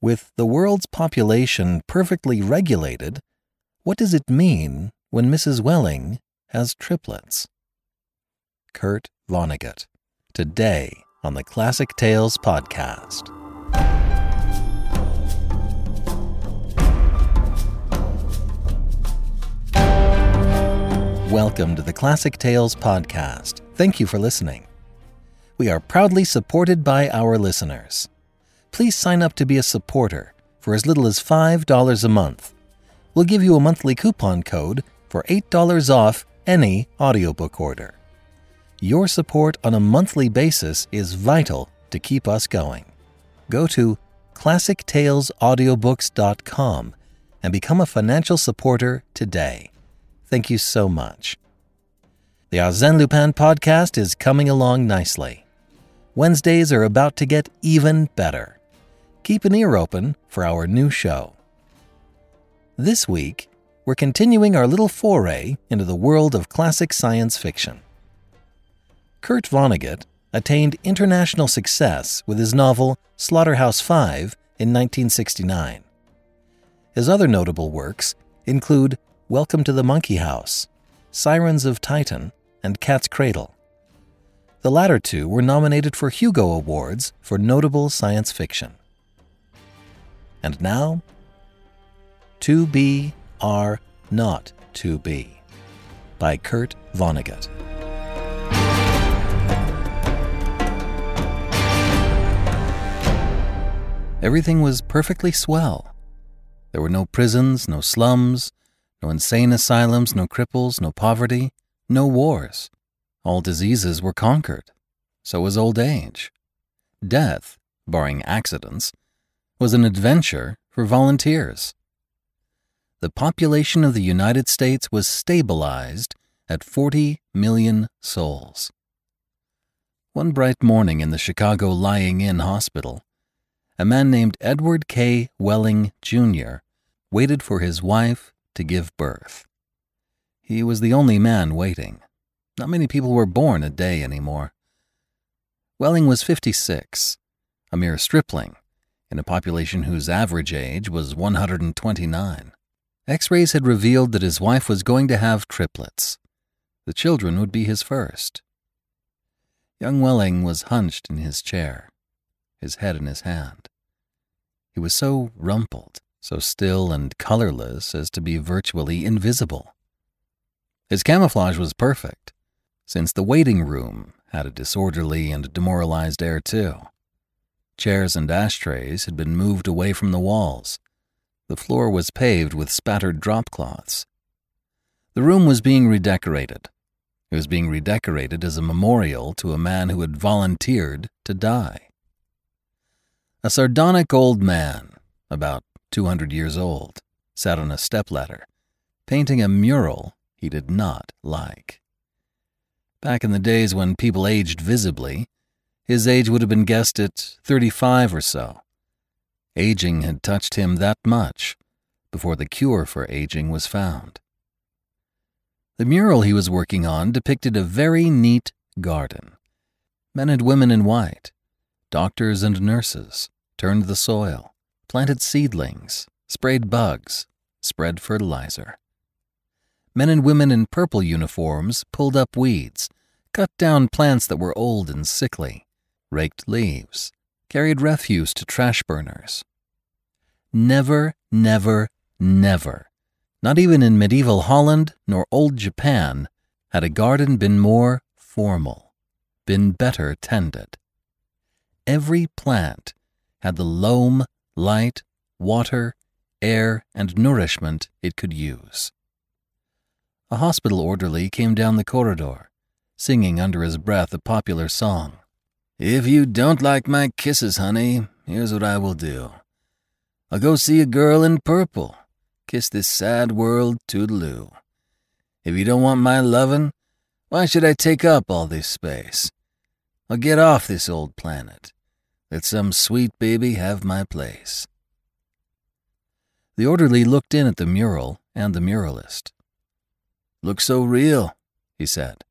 With the world's population perfectly regulated, what does it mean when Mrs. Wehling has triplets? Kurt Vonnegut, today on the Classic Tales Podcast. Welcome to the Classic Tales Podcast. Thank you for listening. We are proudly supported by our listeners. Please sign up to be a supporter for as little as $5 a month. We'll give you a monthly coupon code for $8 off any audiobook order. Your support on a monthly basis is vital to keep us going. Go to classictalesaudiobooks.com and become a financial supporter today. Thank you so much. The Arsène Lupin podcast is coming along nicely. Wednesdays are about to get even better. Keep an ear open for our new show. This week, we're continuing our little foray into the world of classic science fiction. Kurt Vonnegut attained international success with his novel Slaughterhouse Five in 1969. His other notable works include Welcome to the Monkey House, Sirens of Titan, and Cat's Cradle. The latter two were nominated for Hugo Awards for notable science fiction. And now, To Be Are Not To Be by Kurt Vonnegut. Everything was perfectly swell. There were no prisons, no slums, no insane asylums, no cripples, no poverty, no wars. All diseases were conquered. So was old age. Death, barring accidents, was an adventure for volunteers. The population of the United States was stabilized at 40 million souls. One bright morning in the Chicago Lying In Hospital, a man named Edward K. Wehling, Jr., waited for his wife to give birth. He was the only man waiting. Not many people were born a day anymore. Wehling was 56, a mere stripling, in a population whose average age was 129. X rays had revealed that his wife was going to have triplets. The children would be his first. Young Wehling was hunched in his chair, his head in his hand. He was so rumpled so still and colorless as to be virtually invisible. His camouflage was perfect, since the waiting room had a disorderly and demoralized air too. Chairs and ashtrays had been moved away from the walls. The floor was paved with spattered dropcloths. The room was being redecorated. It was being redecorated as a memorial to a man who had volunteered to die. A sardonic old man, about 200 years old, sat on a stepladder, painting a mural he did not like. Back in the days when people aged visibly, his age would have been guessed at 35 or so. Aging had touched him that much before the cure for aging was found. The mural he was working on depicted a very neat garden. Men and women in white, doctors and nurses, turned the soil, planted seedlings, sprayed bugs, spread fertilizer. Men and women in purple uniforms pulled up weeds, cut down plants that were old and sickly, raked leaves, carried refuse to trash burners. Never, never, never, not even in medieval Holland nor old Japan, had a garden been more formal, been better tended. Every plant had the loam light, water, air, and nourishment it could use. A hospital orderly came down the corridor, singing under his breath a popular song. If you don't like my kisses, honey, here's what I will do. I'll go see a girl in purple, kiss this sad world toodaloo. If you don't want my lovin', why should I take up all this space? I'll get off this old planet. Let some sweet baby have my place. The orderly looked in at the mural and the muralist. Looks so real, he said.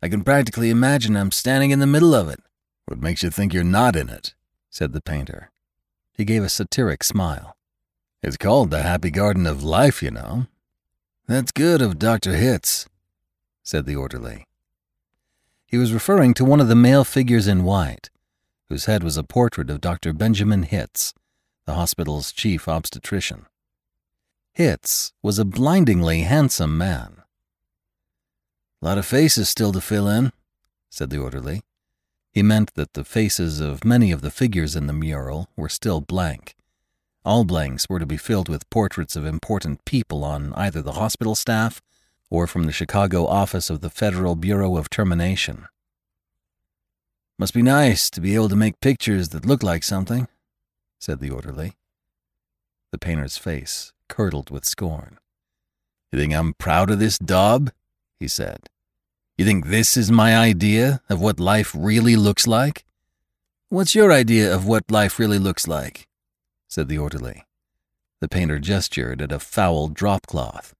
I can practically imagine I'm standing in the middle of it. What makes you think you're not in it? said the painter. He gave a satiric smile. It's called the Happy Garden of Life, you know. That's good of Dr. Hitz, said the orderly. He was referring to one of the male figures in white, whose head was a portrait of Dr. Benjamin Hitz, the hospital's chief obstetrician. Hitz was a blindingly handsome man. A lot of faces still to fill in, said the orderly. He meant that the faces of many of the figures in the mural were still blank. All blanks were to be filled with portraits of important people on either the hospital staff or from the Chicago office of the Federal Bureau of Termination. Must be nice to be able to make pictures that look like something, said the orderly. The painter's face curdled with scorn. You think I'm proud of this daub? he said. You think this is my idea of what life really looks like? What's your idea of what life really looks like? said the orderly. The painter gestured at a foul drop cloth.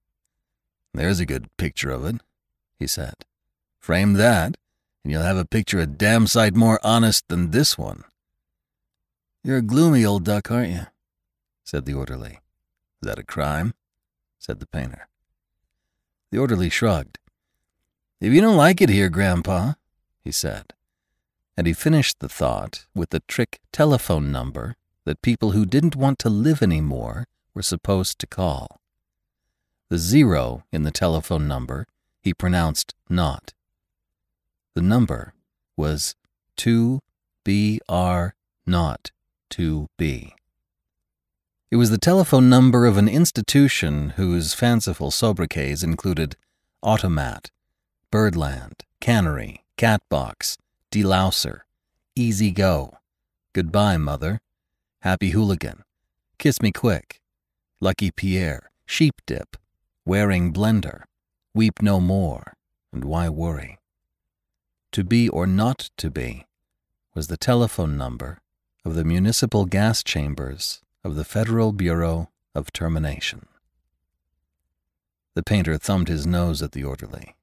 There's a good picture of it, he said. Frame that, and you'll have a picture a damn sight more honest than this one. You're a gloomy old duck, aren't you? said the orderly. Is that a crime? said the painter. The orderly shrugged. If you don't like it here, Grandpa, he said, and he finished the thought with the trick telephone number that people who didn't want to live any more were supposed to call. The zero in the telephone number he pronounced not. The number was 2BR not 2B. It was the telephone number of an institution whose fanciful sobriquets included Automat, Birdland, Cannery, Catbox, Delouser, Easy Go, Goodbye, Mother, Happy Hooligan, Kiss Me Quick, Lucky Pierre, Sheep Dip, Waring Blender, Weep No More, and Why Worry? To be or not to be was the telephone number of the municipal gas chambers of the Federal Bureau of Termination. The painter thumbed his nose at the orderly.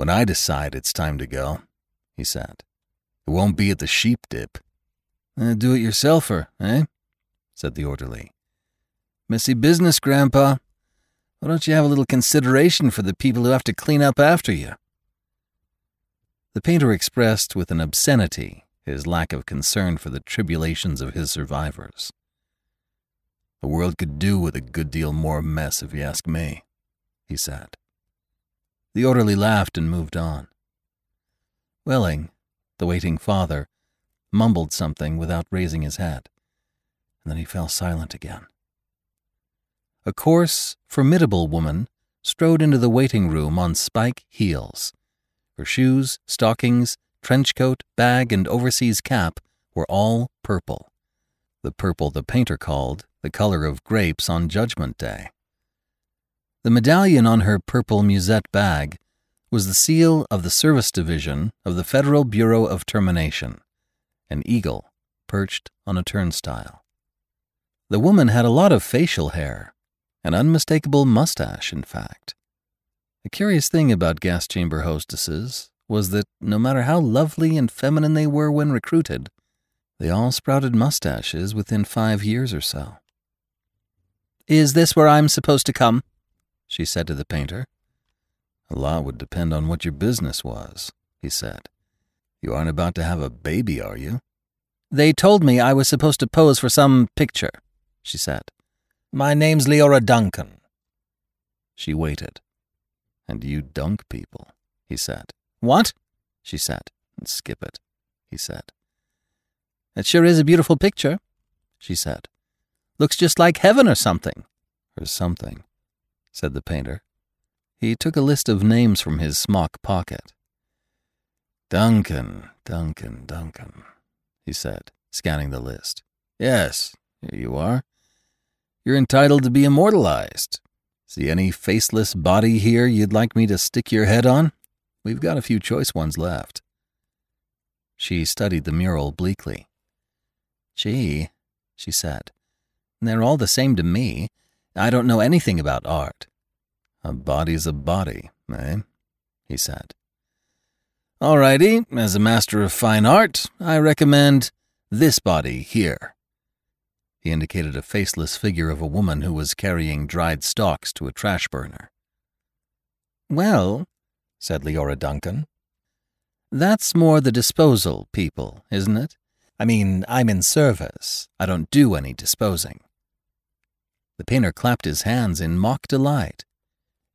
When I decide it's time to go, he said, it won't be at the sheep dip. Uh, do it yourselfer, eh? said the orderly. Messy business, Grandpa. Why don't you have a little consideration for the people who have to clean up after you? The painter expressed with an obscenity his lack of concern for the tribulations of his survivors. The world could do with a good deal more mess, if you ask me, he said. The orderly laughed and moved on. Wehling, the waiting father, mumbled something without raising his head, and then he fell silent again. A coarse, formidable woman strode into the waiting room on spike heels. Her shoes, stockings, trench coat, bag, and overseas cap were all purple. The purple the painter called the color of grapes on Judgment Day. The medallion on her purple musette bag was the seal of the Service Division of the Federal Bureau of Termination, an eagle perched on a turnstile. The woman had a lot of facial hair, an unmistakable mustache, in fact. The curious thing about gas chamber hostesses was that no matter how lovely and feminine they were when recruited, they all sprouted mustaches within five years or so. Is this where I'm supposed to come? She said to the painter. A lot would depend on what your business was, he said. You aren't about to have a baby, are you? They told me I was supposed to pose for some picture, she said. My name's Leora Duncan. She waited. And you dunk people, he said. What? she said. Skip it, he said. It sure is a beautiful picture, she said. Looks just like heaven or something. Or something, said the painter. He took a list of names from his smock pocket. Duncan, Duncan, Duncan, he said, scanning the list. Yes, here you are. You're entitled to be immortalized. See any faceless body here you'd like me to stick your head on? We've got a few choice ones left. She studied the mural bleakly. Gee, she said, they're all the same to me. I don't know anything about art. A body's a body, eh? he said. All righty, as a master of fine art, I recommend this body here. He indicated a faceless figure of a woman who was carrying dried stalks to a trash burner. Well, said Leora Duncan, that's more the disposal people, isn't it? I mean, I'm in service. I don't do any disposing. The painter clapped his hands in mock delight.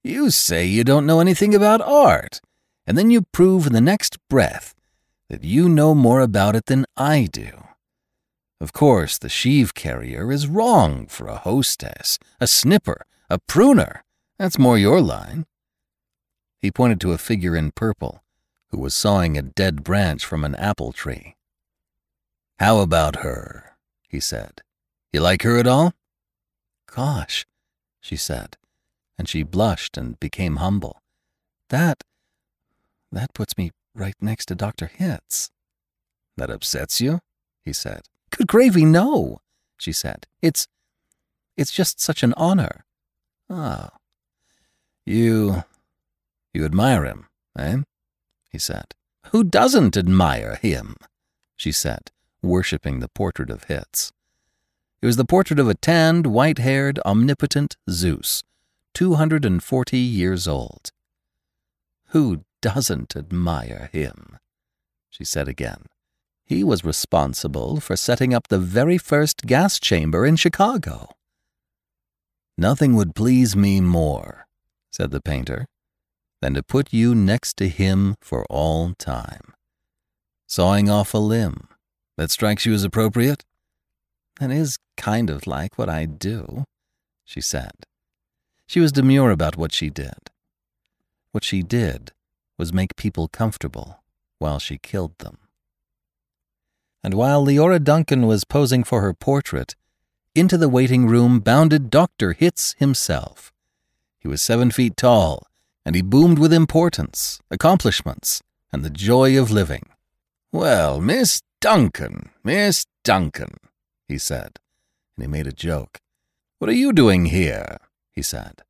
You say you don't know anything about art, and then you prove in the next breath that you know more about it than I do. Of course, the sheave carrier is wrong for a hostess, a snipper, a pruner. That's more your line. He pointed to a figure in purple who was sawing a dead branch from an apple tree. How about her? he said. You like her at all? Gosh, she said, and she blushed and became humble. That. that puts me right next to Dr. Hitz. That upsets you? he said. Good gravy, no, she said. It's. it's just such an honor. Oh. You. you admire him, eh? he said. Who doesn't admire him? she said, worshipping the portrait of Hitz. It was the portrait of a tanned, white haired, omnipotent Zeus, 240 years old. Who doesn't admire him? she said again. He was responsible for setting up the very first gas chamber in Chicago. Nothing would please me more, said the painter, than to put you next to him for all time. Sawing off a limb, that strikes you as appropriate? That is kind of like what I do, she said. She was demure about what she did. What she did was make people comfortable while she killed them. And while Leora Duncan was posing for her portrait, into the waiting room bounded Dr. Hitz himself. He was seven feet tall, and he boomed with importance, accomplishments, and the joy of living. Well, Miss Duncan, Miss Duncan, he said, and he made a joke. What are you doing here? he said.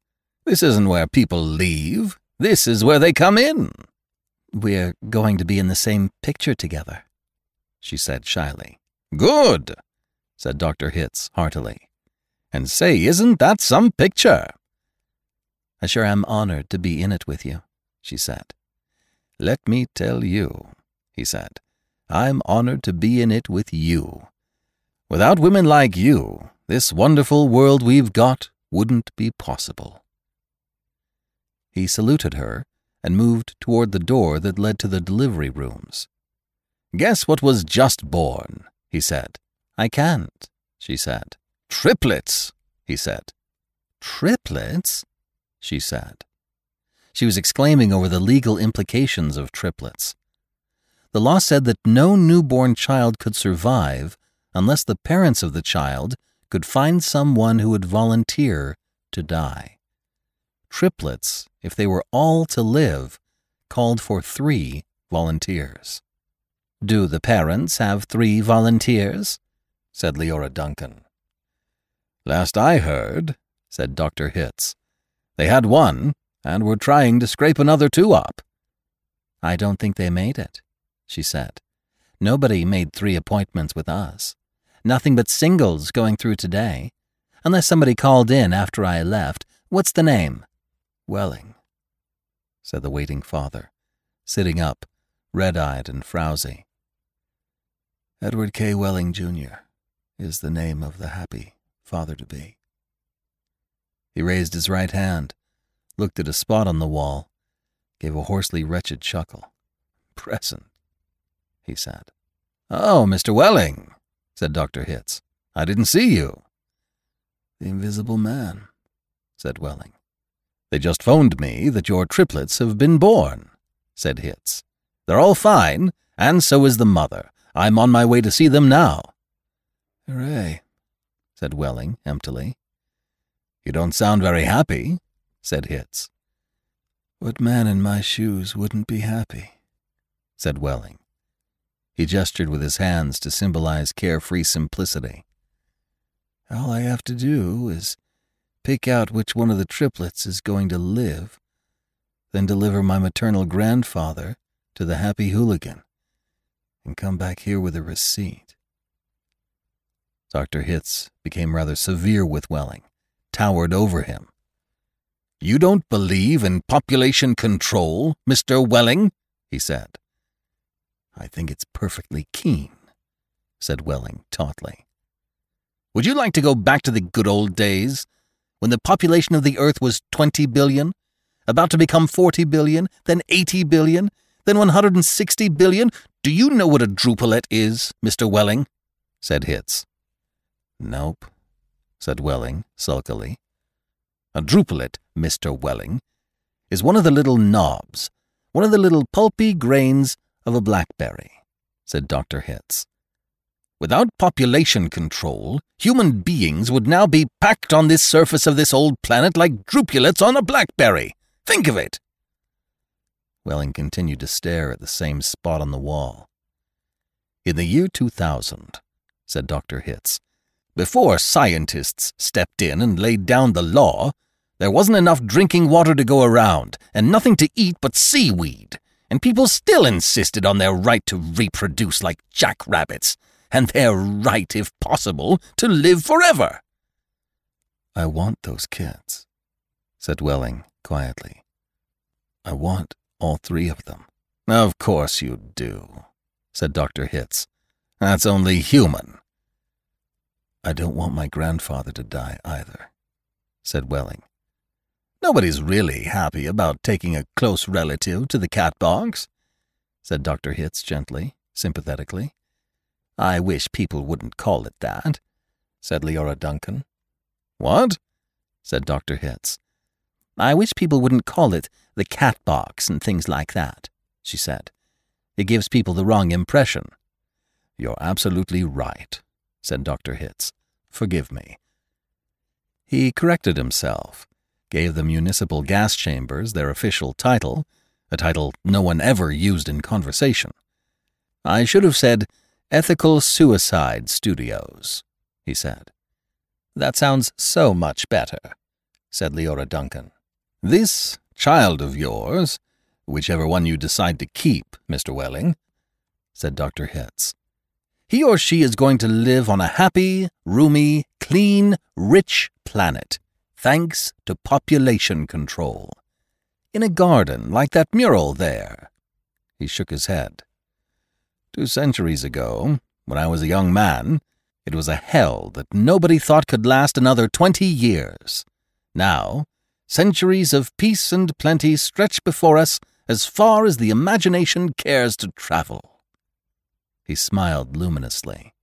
This isn't where people leave. This is where they come in. We're going to be in the same picture together, she said shyly. Good, said Dr. Hitz heartily. And say, isn't that some picture? I sure am honored to be in it with you, she said. Let me tell you, he said, I'm honored to be in it with you. Without women like you, this wonderful world we've got wouldn't be possible. He saluted her and moved toward the door that led to the delivery rooms. Guess what was just born, he said. I can't, she said. Triplets, he said. Triplets? she said. She was exclaiming over the legal implications of triplets. The law said that no newborn child could survive unless the parents of the child could find someone who would volunteer to die. Triplets, if they were all to live, called for three volunteers. Do the parents have three volunteers? said Leora Duncan. Last I heard, said Dr. Hitz, they had one and were trying to scrape another two up. I don't think they made it, she said. Nobody made three appointments with us. Nothing but singles going through today. Unless somebody called in after I left. What's the name? Wehling, said the waiting father, sitting up, red eyed and frowsy. Edward K. Wehling, Jr. is the name of the happy father to be. He raised his right hand, looked at a spot on the wall, gave a hoarsely wretched chuckle. Present, he said. Oh, Mr. Wehling, said Dr. Hitz. I didn't see you. The invisible man, said Wehling. They just phoned me that your triplets have been born, said Hitz. They're all fine, and so is the mother. I'm on my way to see them now. Hooray, said Wehling emptily. You don't sound very happy, said Hitz. What man in my shoes wouldn't be happy? said Wehling. He gestured with his hands to symbolize carefree simplicity. All I have to do is pick out which one of the triplets is going to live, then deliver my maternal grandfather to the happy hooligan, and come back here with a receipt. Dr. Hitz became rather severe with Wehling, towered over him. You don't believe in population control, Mr. Wehling? he said. I think it's perfectly keen, said Wehling tautly. Would you like to go back to the good old days, when the population of the earth was 20 billion, about to become 40 billion, then 80 billion, then 160 billion? Do you know what a drupelet is, Mr. Wehling? said Hitz. Nope, said Wehling sulkily. A drupelet, Mr. Wehling, is one of the little knobs, one of the little pulpy grains of a blackberry, said Dr. Hitz. Without population control, human beings would now be packed on this surface of this old planet like drupelets on a blackberry. Think of it! Wehling continued to stare at the same spot on the wall. In the year 2000, said Dr. Hitz, before scientists stepped in and laid down the law, there wasn't enough drinking water to go around, and nothing to eat but seaweed, and people still insisted on their right to reproduce like jackrabbits, and their right, if possible, to live forever. I want those kids, said Wehling quietly. I want all three of them. Of course you do, said Dr. Hitz. That's only human. I don't want my grandfather to die either, said Wehling. Nobody's really happy about taking a close relative to the cat box, said Dr. Hitz gently, sympathetically. I wish people wouldn't call it that, said Leora Duncan. What? said Dr. Hitz. I wish people wouldn't call it the cat box and things like that, she said. It gives people the wrong impression. You're absolutely right, said Dr. Hitz. Forgive me. He corrected himself gave the municipal gas chambers their official title, a title no one ever used in conversation. I should have said Ethical Suicide Studios, he said. That sounds so much better, said Leora Duncan. This child of yours, whichever one you decide to keep, Mr. Wehling, said Dr. Hitz. He or she is going to live on a happy, roomy, clean, rich planet thanks to population control. In a garden like that mural there. He shook his head. Two centuries ago, when I was a young man, it was a hell that nobody thought could last another twenty years. Now, centuries of peace and plenty stretch before us as far as the imagination cares to travel. He smiled luminously.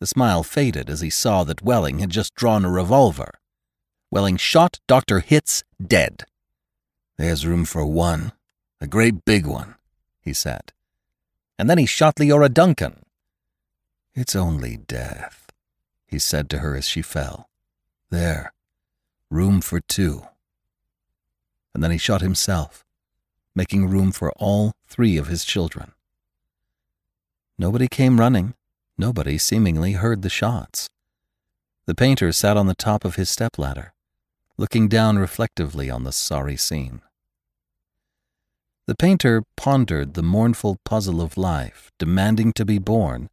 The smile faded as he saw that Wehling had just drawn a revolver. Wehling shot Dr. Hitz dead. There's room for one, a great big one, he said. And then he shot Leora Duncan. It's only death, he said to her as she fell. There, room for two. And then he shot himself, making room for all three of his children. Nobody came running. Nobody seemingly heard the shots. The painter sat on the top of his stepladder looking down reflectively on the sorry scene. The painter pondered the mournful puzzle of life, demanding to be born,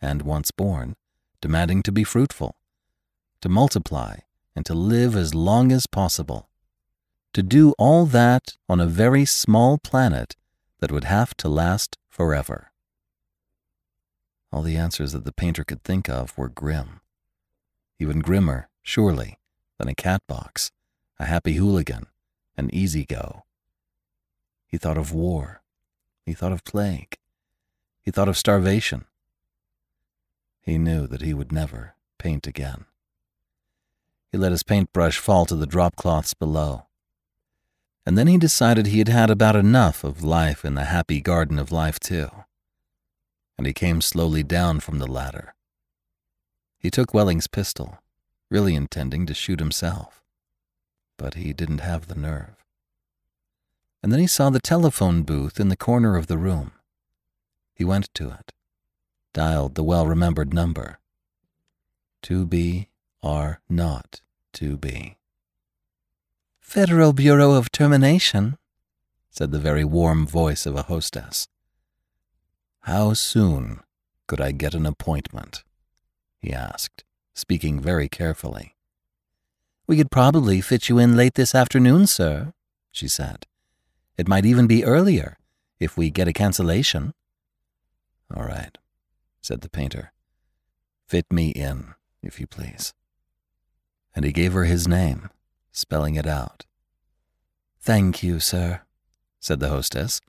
and once born, demanding to be fruitful, to multiply, and to live as long as possible. To do all that on a very small planet that would have to last forever. All the answers that the painter could think of were grim. Even grimmer, surely, than a cat box, a happy hooligan, an easy go. He thought of war. He thought of plague. He thought of starvation. He knew that he would never paint again. He let his paintbrush fall to the drop cloths below. And then he decided he had had about enough of life in the happy garden of life, too. And he came slowly down from the ladder. He took Wehling's pistol really intending to shoot himself. But he didn't have the nerve. And then he saw the telephone booth in the corner of the room. He went to it, dialed the well remembered number 2B R not to be. Federal Bureau of Termination, said the very warm voice of a hostess. How soon could I get an appointment? he asked, speaking very carefully. We could probably fit you in late this afternoon, sir, she said. It might even be earlier, if we get a cancellation. All right, said the painter. Fit me in, if you please. And he gave her his name, spelling it out. Thank you, sir, said the hostess.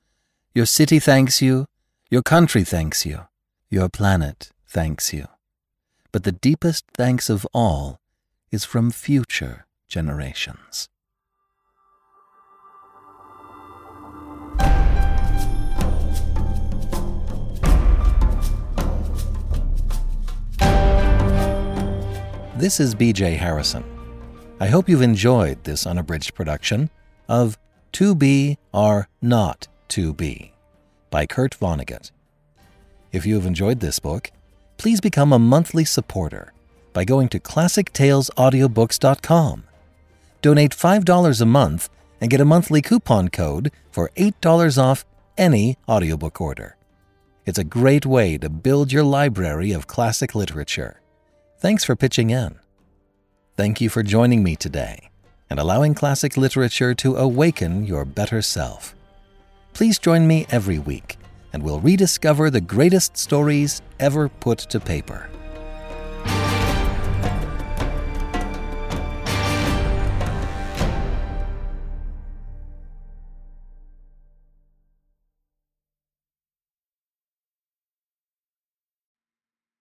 Your city thanks you, your country thanks you, your planet thanks you. But the deepest thanks of all is from future generations. This is BJ Harrison. I hope you've enjoyed this unabridged production of To Be or Not To Be by Kurt Vonnegut. If you have enjoyed this book, please become a monthly supporter by going to ClassicTalesAudiobooks.com. Donate $5 a month and get a monthly coupon code for $8 off any audiobook order. It's a great way to build your library of classic literature. Thanks for pitching in. Thank you for joining me today and allowing classic literature to awaken your better self. Please join me every week, and we'll rediscover the greatest stories ever put to paper.